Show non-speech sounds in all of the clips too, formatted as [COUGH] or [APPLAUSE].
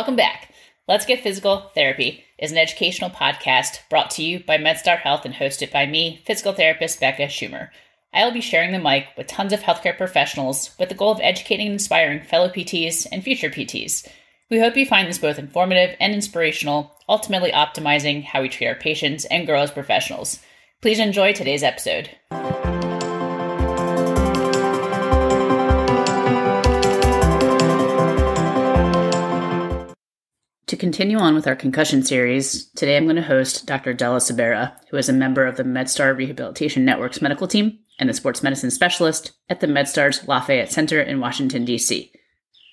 Welcome back. Let's Get Physical Therapy is an educational podcast brought to you by MedStar Health and hosted by me, physical therapist Becca Schumer. I will be sharing the mic with tons of healthcare professionals with the goal of educating and inspiring fellow PTs and future PTs. We hope you find this both informative and inspirational, ultimately optimizing how we treat our patients and grow as professionals. Please enjoy today's episode. Continue on with our concussion series, today I'm going to host Dr. Delasobera, who is a member of the MedStar Rehabilitation Network's medical team and a sports medicine specialist at the MedStar's Lafayette Center in Washington, D.C.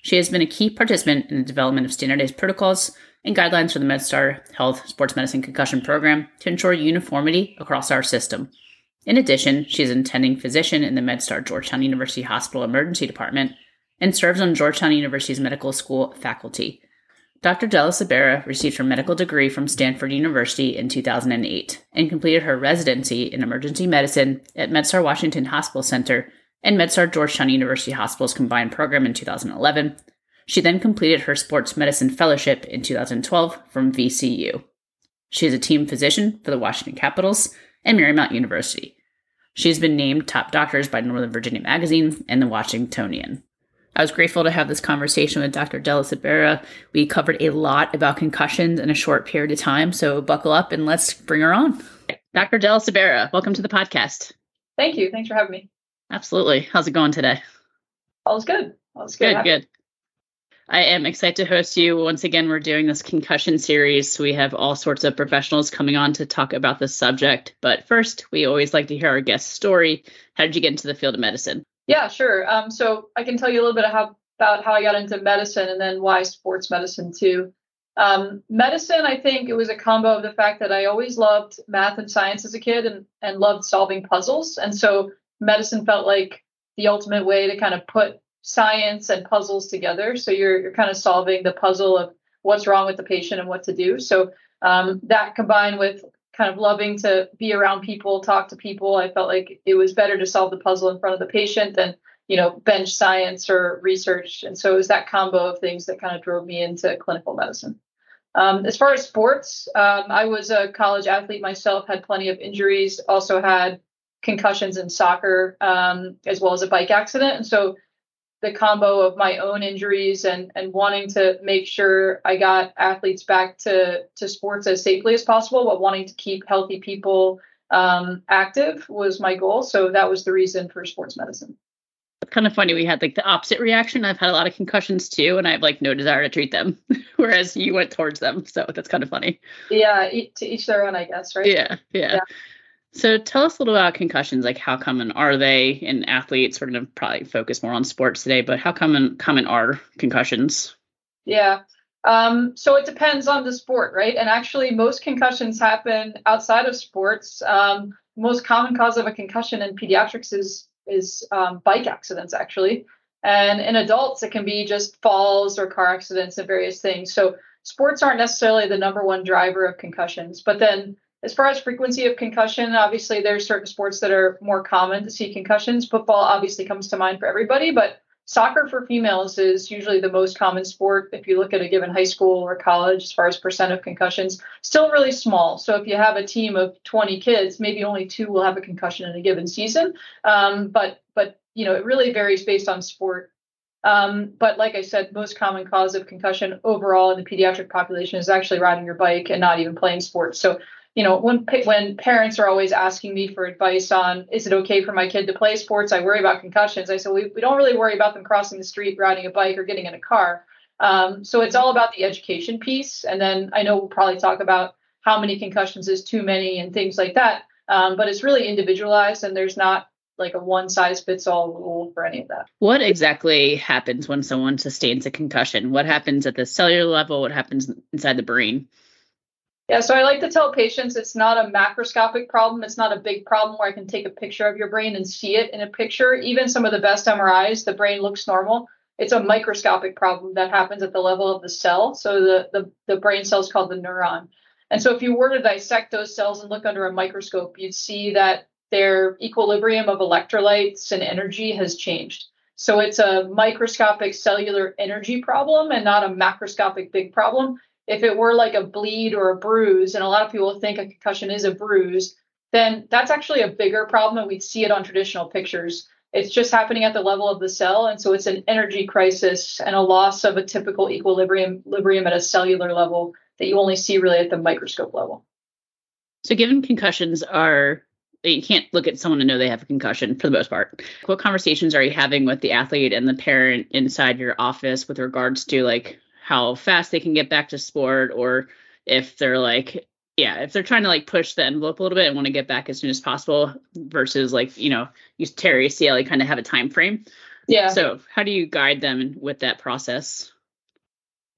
She has been a key participant in the development of standardized protocols and guidelines for the MedStar Health Sports Medicine Concussion Program to ensure uniformity across our system. In addition, she is an attending physician in the MedStar Georgetown University Hospital Emergency Department and serves on Georgetown University's medical school faculty. Dr. Delasobera received her medical degree from Stanford University in 2008 and completed her residency in emergency medicine at MedStar Washington Hospital Center and MedStar Georgetown University Hospital's combined program in 2011. She then completed her sports medicine fellowship in 2012 from VCU. She is a team physician for the Washington Capitals and Marymount University. She has been named top doctors by Northern Virginia Magazine and the Washingtonian. I was grateful to have this conversation with Dr. Delasobera. We covered a lot about concussions in a short period of time, so buckle up and let's bring her on. Dr. Delasobera, welcome to the podcast. Thank you. Thanks for having me. Absolutely. How's it going today? All's good. All's good. Good, good. I am excited to host you. Once again, we're doing this concussion series. We have all sorts of professionals coming on to talk about this subject. But first, we always like to hear our guest story. How did you get into the field of medicine? Yeah, sure. Um, so I can tell you a little bit how, about how I got into medicine and then why sports medicine too. Um, medicine, I think it was a combo of the fact that I always loved math and science as a kid and, and loved solving puzzles. And so medicine felt like the ultimate way to kind of put science and puzzles together. So you're, you're kind of solving the puzzle of what's wrong with the patient and what to do. So um, that combined with kind of loving to be around people, talk to people. I felt like it was better to solve the puzzle in front of the patient than, you know, bench science or research. And so it was that combo of things that kind of drove me into clinical medicine. Um, as far as sports, um, I was a college athlete myself, had plenty of injuries, also had concussions in soccer, um, as well as a bike accident. And so the combo of my own injuries and and wanting to make sure I got athletes back to to sports as safely as possible, but wanting to keep healthy people um, active was my goal. So that was the reason for sports medicine. It's kind of funny. We had like the opposite reaction. I've had a lot of concussions too, and I have like no desire to treat them, [LAUGHS] whereas you went towards them. So that's kind of funny. Yeah, to each their own, I guess, right? Yeah, yeah. yeah. So tell us a little about concussions. Like how common are they in athletes? We're going to probably focus more on sports today, but how common common are concussions? Yeah. Um, so it depends on the sport, right? And actually, most concussions happen outside of sports. Um, most common cause of a concussion in pediatrics is is um, bike accidents, actually. And in adults, it can be just falls or car accidents and various things. So sports aren't necessarily the number one driver of concussions, but then as far as frequency of concussion, obviously there's certain sports that are more common to see concussions. Football obviously comes to mind for everybody, but soccer for females is usually the most common sport if you look at a given high school or college as far as percent of concussions still really small so if you have a team of 20 kids maybe only two will have a concussion in a given season um, but but you know it really varies based on sport um, but like I said, most common cause of concussion overall in the pediatric population is actually riding your bike and not even playing sports. So you know, when when parents are always asking me for advice on is it okay for my kid to play sports, I worry about concussions. I said we, we don't really worry about them crossing the street, riding a bike, or getting in a car. Um, so it's all about the education piece, and then I know we'll probably talk about how many concussions is too many and things like that. Um, but it's really individualized, and there's not like a one size fits all rule for any of that. What exactly happens when someone sustains a concussion? What happens at the cellular level? What happens inside the brain? Yeah, so I like to tell patients it's not a macroscopic problem. It's not a big problem where I can take a picture of your brain and see it in a picture. Even some of the best MRIs, the brain looks normal. It's a microscopic problem that happens at the level of the cell. So the, the, the brain cell is called the neuron. And so if you were to dissect those cells and look under a microscope, you'd see that their equilibrium of electrolytes and energy has changed. So it's a microscopic cellular energy problem and not a macroscopic big problem. If it were like a bleed or a bruise, and a lot of people think a concussion is a bruise, then that's actually a bigger problem and we'd see it on traditional pictures. It's just happening at the level of the cell. And so it's an energy crisis and a loss of a typical equilibrium, equilibrium at a cellular level that you only see really at the microscope level. So, given concussions are, you can't look at someone and know they have a concussion for the most part. What conversations are you having with the athlete and the parent inside your office with regards to like how fast they can get back to sport or if they're like, yeah, if they're trying to like push the envelope a little bit and want to get back as soon as possible versus like, you know, you Terry ACL, you kind of have a time frame. Yeah. So how do you guide them with that process?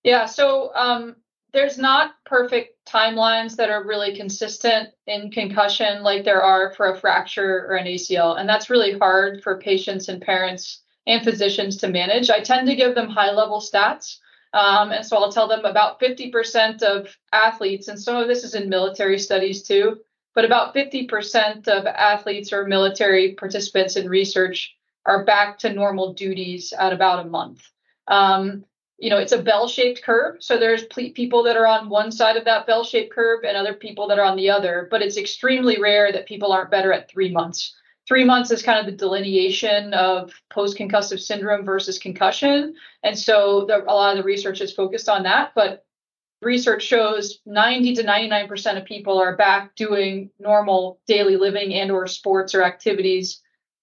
Yeah. So um, there's not perfect timelines that are really consistent in concussion like there are for a fracture or an ACL. And that's really hard for patients and parents and physicians to manage. I tend to give them high level stats um, and so I'll tell them about 50% of athletes, and some of this is in military studies too, but about 50% of athletes or military participants in research are back to normal duties at about a month. Um, you know, it's a bell shaped curve. So there's people that are on one side of that bell shaped curve and other people that are on the other, but it's extremely rare that people aren't better at three months three months is kind of the delineation of post-concussive syndrome versus concussion. And so the, a lot of the research is focused on that. But research shows 90 to 99% of people are back doing normal daily living and or sports or activities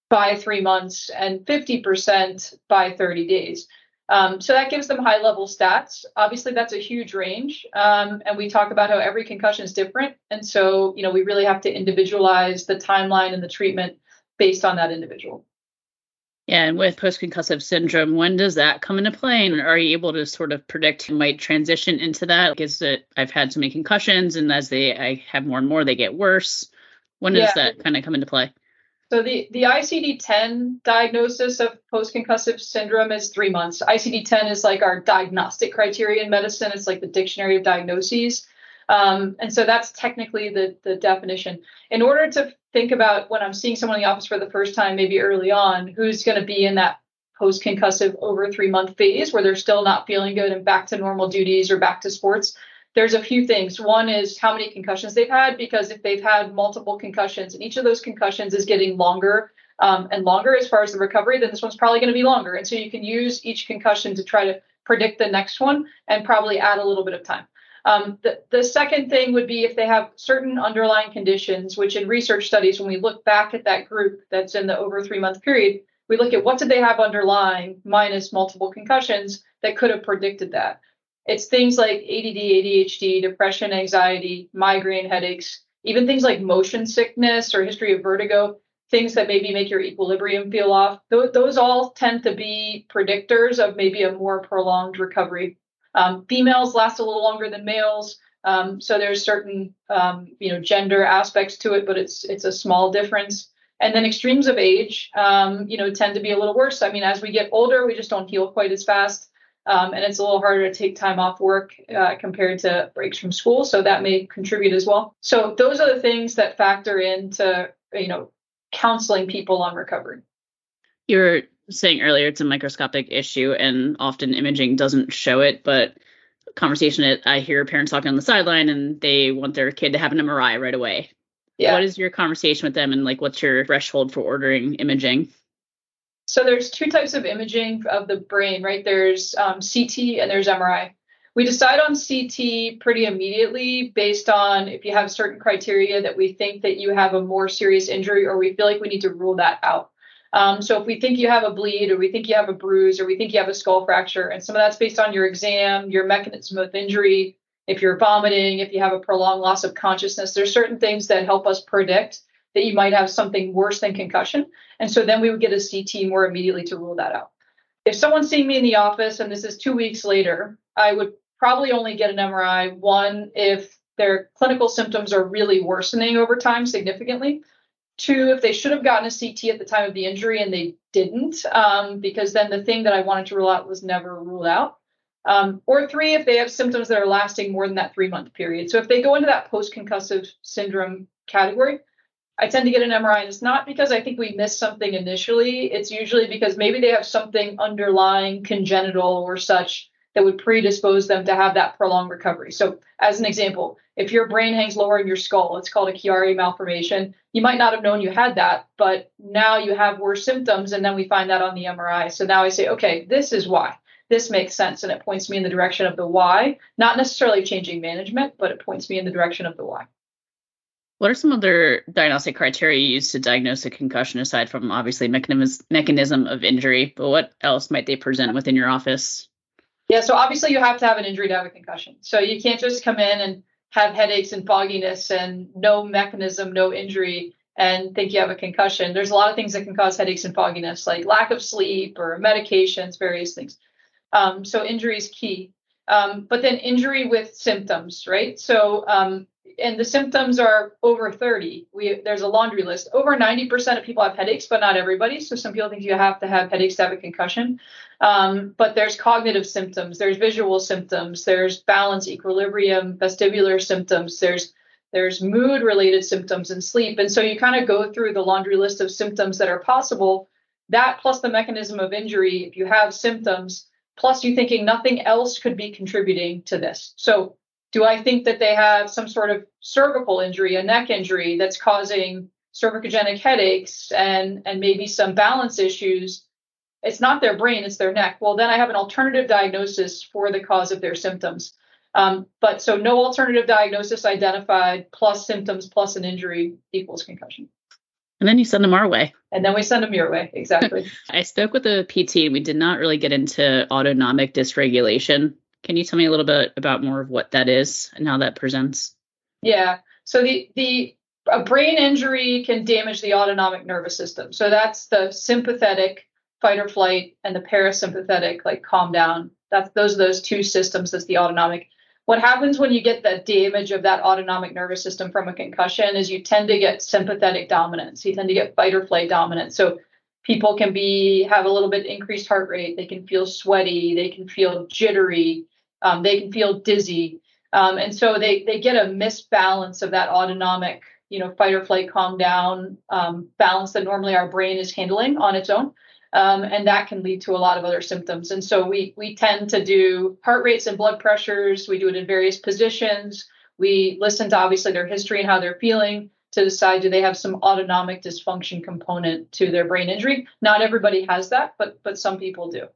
by three months and 50% by 30 days. Um, so that gives them high level stats. Obviously, that's a huge range. Um, and we talk about how every concussion is different. And so, you know, we really have to individualize the timeline and the treatment based on that individual. Yeah, and with post concussive syndrome, when does that come into play? And are you able to sort of predict who might transition into that? Like, is it I've had so many concussions, and as they I have more and more, they get worse. When does yeah. that kind of come into play? So the the ICD-10 diagnosis of post concussive syndrome is three months. ICD-10 is like our diagnostic criteria in medicine. It's like the dictionary of diagnoses. Um, and so that's technically the, the definition. In order to think about when I'm seeing someone in the office for the first time, maybe early on, who's going to be in that post concussive over three month phase where they're still not feeling good and back to normal duties or back to sports, there's a few things. One is how many concussions they've had, because if they've had multiple concussions and each of those concussions is getting longer um, and longer as far as the recovery, then this one's probably going to be longer. And so you can use each concussion to try to predict the next one and probably add a little bit of time. Um, the, the second thing would be if they have certain underlying conditions, which in research studies, when we look back at that group that's in the over three month period, we look at what did they have underlying minus multiple concussions that could have predicted that. It's things like ADD, ADHD, depression, anxiety, migraine headaches, even things like motion sickness or history of vertigo, things that maybe make your equilibrium feel off. Those, those all tend to be predictors of maybe a more prolonged recovery um, females last a little longer than males. Um, so there's certain um, you know gender aspects to it, but it's it's a small difference. And then extremes of age, um, you know, tend to be a little worse. I mean, as we get older, we just don't heal quite as fast, um, and it's a little harder to take time off work uh, compared to breaks from school. So that may contribute as well. So those are the things that factor into you know counseling people on recovery. You're saying earlier it's a microscopic issue and often imaging doesn't show it but conversation i hear parents talking on the sideline and they want their kid to have an mri right away. Yeah. what is your conversation with them and like what's your threshold for ordering imaging? So there's two types of imaging of the brain right? There's um, ct and there's mri we decide on ct pretty immediately based on if you have certain criteria that we think that you have a more serious injury or we feel like we need to rule that out um, so if we think you have a bleed or we think you have a bruise or we think you have a skull fracture, and some of that's based on your exam, your mechanism of injury, if you're vomiting, if you have a prolonged loss of consciousness, there's certain things that help us predict that you might have something worse than concussion. And so then we would get a CT more immediately to rule that out. If someone's seeing me in the office and this is two weeks later, I would probably only get an MRI, one, if their clinical symptoms are really worsening over time significantly. Two, if they should have gotten a CT at the time of the injury and they didn't, um, because then the thing that I wanted to rule out was never ruled out. Um, or three, if they have symptoms that are lasting more than that three month period. So if they go into that post concussive syndrome category, I tend to get an MRI, and it's not because I think we missed something initially. It's usually because maybe they have something underlying congenital or such that would predispose them to have that prolonged recovery. So, as an example, if your brain hangs lower in your skull, it's called a Chiari malformation. You might not have known you had that, but now you have worse symptoms, and then we find that on the MRI. So now I say, okay, this is why. This makes sense, and it points me in the direction of the why, not necessarily changing management, but it points me in the direction of the why. What are some other diagnostic criteria used to diagnose a concussion aside from obviously mechanism mechanism of injury? But what else might they present within your office? Yeah, so obviously you have to have an injury to have a concussion. So you can't just come in and have headaches and fogginess and no mechanism, no injury, and think you have a concussion. There's a lot of things that can cause headaches and fogginess, like lack of sleep or medications, various things. Um, so injury is key. Um, but then injury with symptoms, right? So um, and the symptoms are over 30. We there's a laundry list. Over 90% of people have headaches, but not everybody. So some people think you have to have headaches to have a concussion. Um, but there's cognitive symptoms, there's visual symptoms, there's balance, equilibrium, vestibular symptoms, there's there's mood related symptoms and sleep. And so you kind of go through the laundry list of symptoms that are possible. That plus the mechanism of injury, if you have symptoms, plus you thinking nothing else could be contributing to this. So do I think that they have some sort of cervical injury, a neck injury that's causing cervicogenic headaches and and maybe some balance issues? It's not their brain, it's their neck. Well, then I have an alternative diagnosis for the cause of their symptoms. Um, but so no alternative diagnosis identified plus symptoms plus an injury equals concussion. And then you send them our way. And then we send them your way. Exactly. [LAUGHS] I spoke with a PT. We did not really get into autonomic dysregulation. Can you tell me a little bit about more of what that is and how that presents? Yeah. So the the a brain injury can damage the autonomic nervous system. So that's the sympathetic fight or flight and the parasympathetic like calm down. That's those are those two systems. That's the autonomic. What happens when you get the damage of that autonomic nervous system from a concussion is you tend to get sympathetic dominance. You tend to get fight or flight dominance. So people can be have a little bit increased heart rate. They can feel sweaty. They can feel jittery. Um, they can feel dizzy, um, and so they they get a misbalance of that autonomic, you know, fight or flight, calm down um, balance that normally our brain is handling on its own. Um, and that can lead to a lot of other symptoms. And so we we tend to do heart rates and blood pressures. We do it in various positions. We listen to obviously their history and how they're feeling to decide do they have some autonomic dysfunction component to their brain injury. Not everybody has that, but but some people do.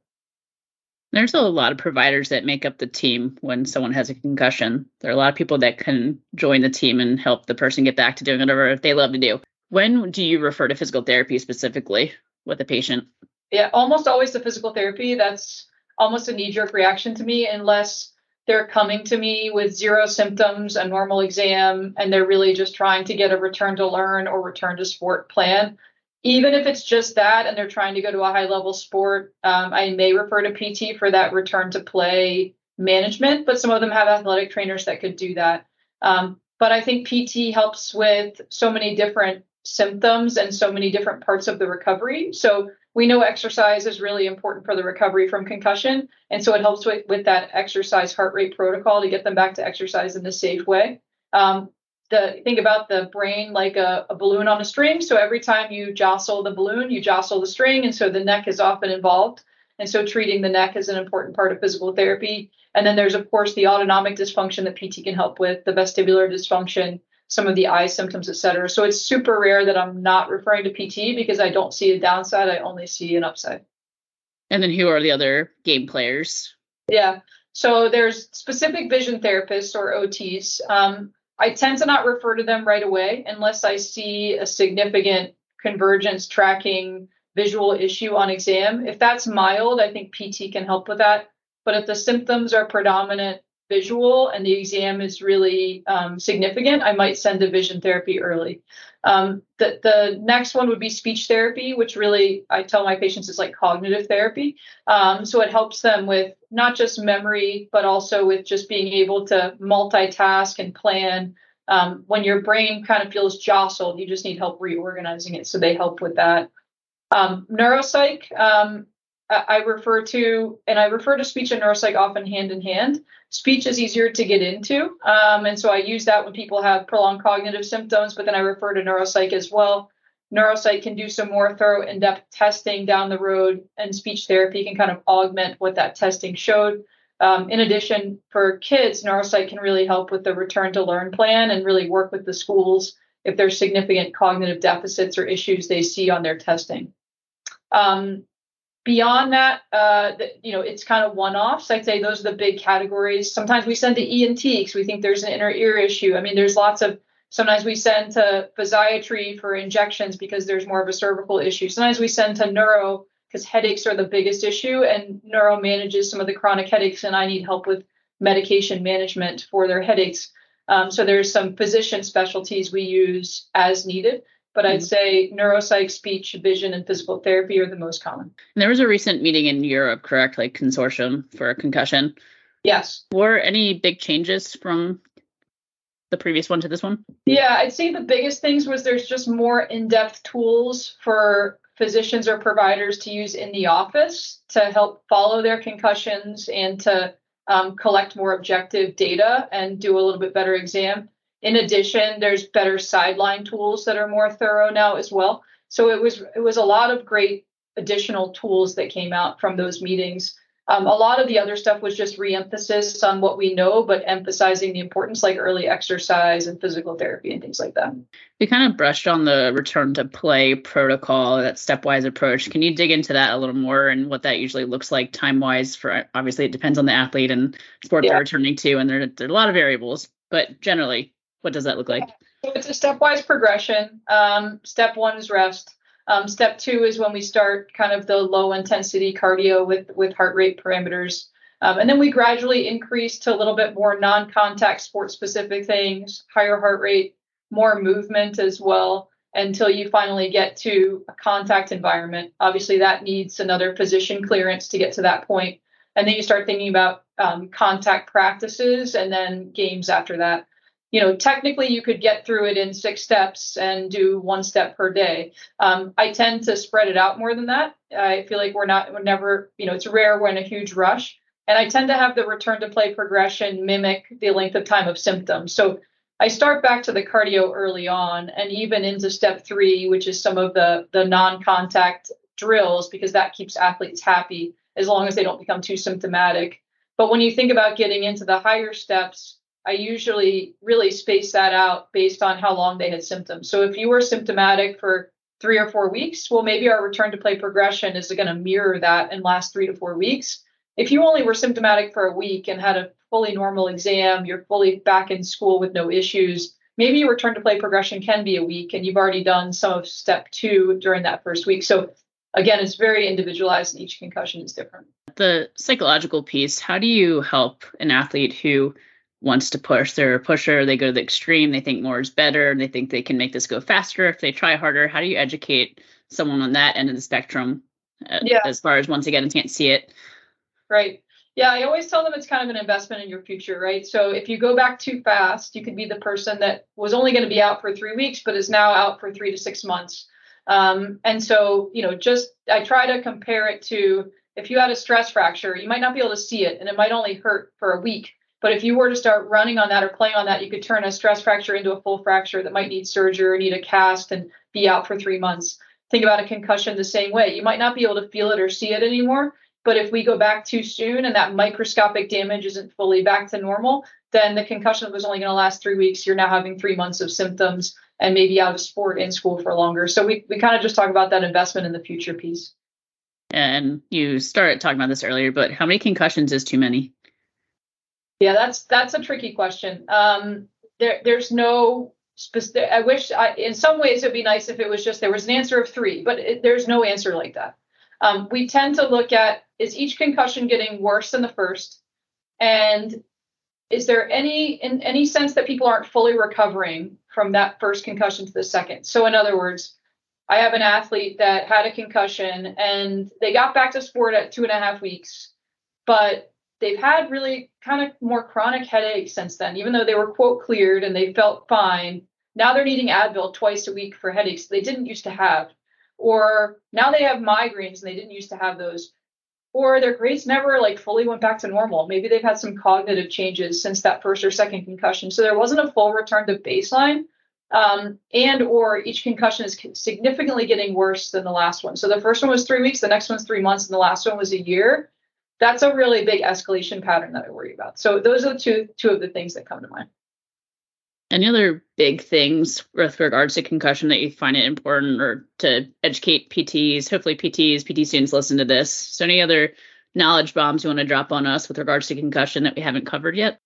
There's a lot of providers that make up the team when someone has a concussion. There are a lot of people that can join the team and help the person get back to doing whatever they love to do. When do you refer to physical therapy specifically with a patient? Yeah, almost always the physical therapy. That's almost a knee jerk reaction to me, unless they're coming to me with zero symptoms, a normal exam, and they're really just trying to get a return to learn or return to sport plan even if it's just that and they're trying to go to a high level sport, um, I may refer to PT for that return to play management, but some of them have athletic trainers that could do that. Um, but I think PT helps with so many different symptoms and so many different parts of the recovery. So we know exercise is really important for the recovery from concussion. And so it helps with, with that exercise heart rate protocol to get them back to exercise in a safe way. Um, the think about the brain like a, a, balloon on a string. So every time you jostle the balloon, you jostle the string, and so the neck is often involved. And so treating the neck is an important part of physical therapy. And then there's of course the autonomic dysfunction that PT can help with, the vestibular dysfunction, some of the eye symptoms, et cetera. So it's super rare that I'm not referring to PT because I don't see a downside. I only see an upside. And then who are the other game players? Yeah. So there's specific vision therapists or OTs. Um, I tend to not refer to them right away unless I see a significant convergence tracking visual issue on exam. If that's mild, I think PT can help with that. But if the symptoms are predominant visual and the exam is really um, significant, I might send to vision therapy early. Um, the, the next one would be speech therapy, which really I tell my patients is like cognitive therapy. Um, so it helps them with not just memory, but also with just being able to multitask and plan. Um, when your brain kind of feels jostled, you just need help reorganizing it. So they help with that. Um, neuropsych, um, I refer to, and I refer to speech and neuropsych often hand in hand. Speech is easier to get into. Um, and so I use that when people have prolonged cognitive symptoms, but then I refer to neuropsych as well. Neuropsych can do some more thorough, in depth testing down the road, and speech therapy can kind of augment what that testing showed. Um, in addition, for kids, neuropsych can really help with the return to learn plan and really work with the schools if there's significant cognitive deficits or issues they see on their testing. Um, beyond that, uh, the, you know, it's kind of one-offs. I'd say those are the big categories. Sometimes we send to ENT because we think there's an inner ear issue. I mean, there's lots of. Sometimes we send to physiatry for injections because there's more of a cervical issue. Sometimes we send to neuro because headaches are the biggest issue, and neuro manages some of the chronic headaches, and I need help with medication management for their headaches. Um, so there's some physician specialties we use as needed but I'd mm-hmm. say neuropsych, speech, vision, and physical therapy are the most common. And there was a recent meeting in Europe, correct? Like consortium for a concussion. Yes. Were any big changes from the previous one to this one? Yeah, I'd say the biggest things was there's just more in-depth tools for physicians or providers to use in the office to help follow their concussions and to um, collect more objective data and do a little bit better exam. In addition, there's better sideline tools that are more thorough now as well. So it was it was a lot of great additional tools that came out from those meetings. Um, a lot of the other stuff was just reemphasis on what we know, but emphasizing the importance like early exercise and physical therapy and things like that. We kind of brushed on the return to play protocol, that stepwise approach. Can you dig into that a little more and what that usually looks like time wise? For obviously, it depends on the athlete and sport yeah. they're returning to, and there, there are a lot of variables, but generally, what does that look like? So it's a stepwise progression. Um, step one is rest. Um, step two is when we start kind of the low intensity cardio with with heart rate parameters. Um, and then we gradually increase to a little bit more non-contact sport specific things, higher heart rate, more movement as well, until you finally get to a contact environment. Obviously, that needs another position clearance to get to that point. And then you start thinking about um, contact practices and then games after that you know, technically you could get through it in six steps and do one step per day. Um, I tend to spread it out more than that. I feel like we're not, we're never, you know, it's rare when a huge rush. And I tend to have the return to play progression mimic the length of time of symptoms. So I start back to the cardio early on and even into step three, which is some of the, the non contact drills, because that keeps athletes happy as long as they don't become too symptomatic. But when you think about getting into the higher steps, I usually really space that out based on how long they had symptoms. So if you were symptomatic for three or four weeks, well, maybe our return to play progression is going to mirror that and last three to four weeks. If you only were symptomatic for a week and had a fully normal exam, you're fully back in school with no issues, maybe your return to play progression can be a week and you've already done some of step two during that first week. So again, it's very individualized and each concussion is different. The psychological piece, how do you help an athlete who wants to push. They're a pusher. They go to the extreme. They think more is better. and They think they can make this go faster if they try harder. How do you educate someone on that end of the spectrum? Uh, yeah. As far as once again, can't see it. Right. Yeah, I always tell them it's kind of an investment in your future, right? So if you go back too fast, you could be the person that was only going to be out for three weeks, but is now out for three to six months. Um, and so, you know, just I try to compare it to if you had a stress fracture, you might not be able to see it and it might only hurt for a week. But if you were to start running on that or playing on that, you could turn a stress fracture into a full fracture that might need surgery or need a cast and be out for three months. Think about a concussion the same way. You might not be able to feel it or see it anymore, but if we go back too soon and that microscopic damage isn't fully back to normal, then the concussion was only going to last three weeks. You're now having three months of symptoms and maybe out of sport in school for longer. So we, we kind of just talk about that investment in the future piece. And you started talking about this earlier, but how many concussions is too many? Yeah, that's that's a tricky question. Um, there, there's no specific. I wish, I, in some ways, it'd be nice if it was just there was an answer of three, but it, there's no answer like that. Um, we tend to look at is each concussion getting worse than the first, and is there any in any sense that people aren't fully recovering from that first concussion to the second? So, in other words, I have an athlete that had a concussion and they got back to sport at two and a half weeks, but they've had really kind of more chronic headaches since then, even though they were quote cleared and they felt fine. Now they're needing Advil twice a week for headaches they didn't used to have. Or now they have migraines and they didn't used to have those. or their grades never like fully went back to normal. Maybe they've had some cognitive changes since that first or second concussion. So there wasn't a full return to baseline. Um, and or each concussion is significantly getting worse than the last one. So the first one was three weeks, the next one's three months, and the last one was a year. That's a really big escalation pattern that I worry about. So those are the two two of the things that come to mind. Any other big things with regards to concussion that you find it important or to educate PTs? Hopefully, PTs, PT students listen to this. So, any other knowledge bombs you want to drop on us with regards to concussion that we haven't covered yet?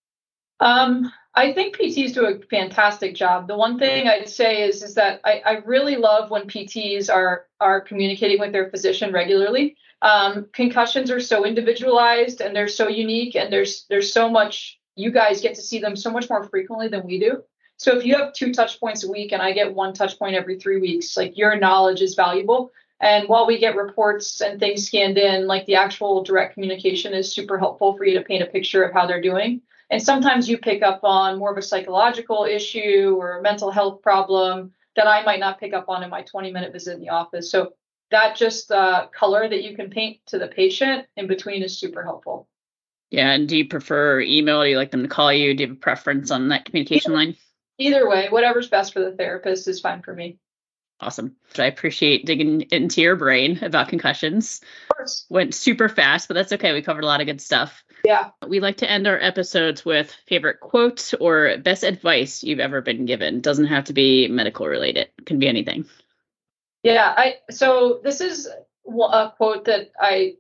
Um, I think PTs do a fantastic job. The one thing I'd say is is that I, I really love when PTs are are communicating with their physician regularly. Um, concussions are so individualized and they're so unique, and there's there's so much you guys get to see them so much more frequently than we do. So if you have two touch points a week and I get one touch point every three weeks, like your knowledge is valuable. And while we get reports and things scanned in, like the actual direct communication is super helpful for you to paint a picture of how they're doing. And sometimes you pick up on more of a psychological issue or a mental health problem that I might not pick up on in my 20 minute visit in the office. So that just uh, color that you can paint to the patient in between is super helpful. Yeah. And do you prefer email? Do you like them to call you? Do you have a preference on that communication line? either way, whatever's best for the therapist is fine for me. Awesome. I appreciate digging into your brain about concussions. Of course. Went super fast, but that's okay. We covered a lot of good stuff. Yeah. We like to end our episodes with favorite quote or best advice you've ever been given. Doesn't have to be medical related. It can be anything. Yeah, I so this is a quote that I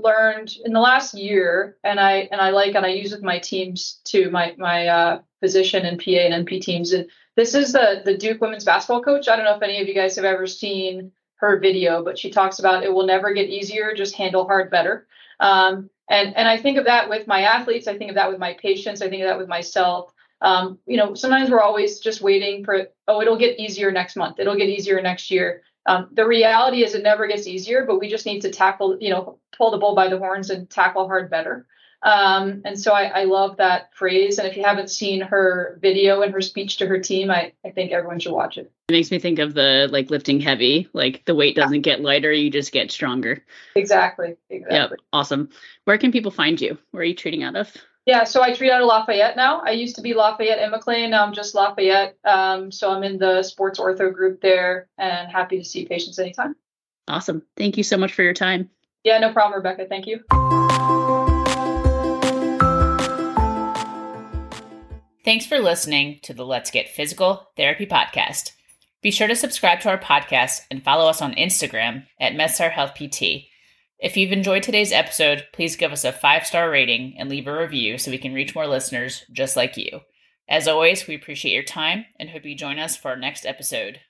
learned in the last year and I and I like and I use with my teams too, my my uh physician and PA and NP teams. And this is the the Duke women's basketball coach. I don't know if any of you guys have ever seen her video, but she talks about it will never get easier, just handle hard better. Um, and and I think of that with my athletes. I think of that with my patients. I think of that with myself. Um, you know, sometimes we're always just waiting for oh, it'll get easier next month. It'll get easier next year. Um, the reality is it never gets easier, but we just need to tackle, you know, pull the bull by the horns and tackle hard better. Um, and so I, I, love that phrase. And if you haven't seen her video and her speech to her team, I, I think everyone should watch it. It makes me think of the like lifting heavy, like the weight doesn't get lighter, you just get stronger. Exactly. Exactly. Yep. Awesome. Where can people find you? Where are you treating out of? Yeah, so I treat out of Lafayette now. I used to be Lafayette and McLean. Now I'm just Lafayette. Um, so I'm in the sports ortho group there and happy to see patients anytime. Awesome. Thank you so much for your time. Yeah, no problem, Rebecca. Thank you. Thanks for listening to the Let's Get Physical Therapy podcast. Be sure to subscribe to our podcast and follow us on Instagram at MedStar Health PT. If you've enjoyed today's episode, please give us a five star rating and leave a review so we can reach more listeners just like you. As always, we appreciate your time and hope you join us for our next episode.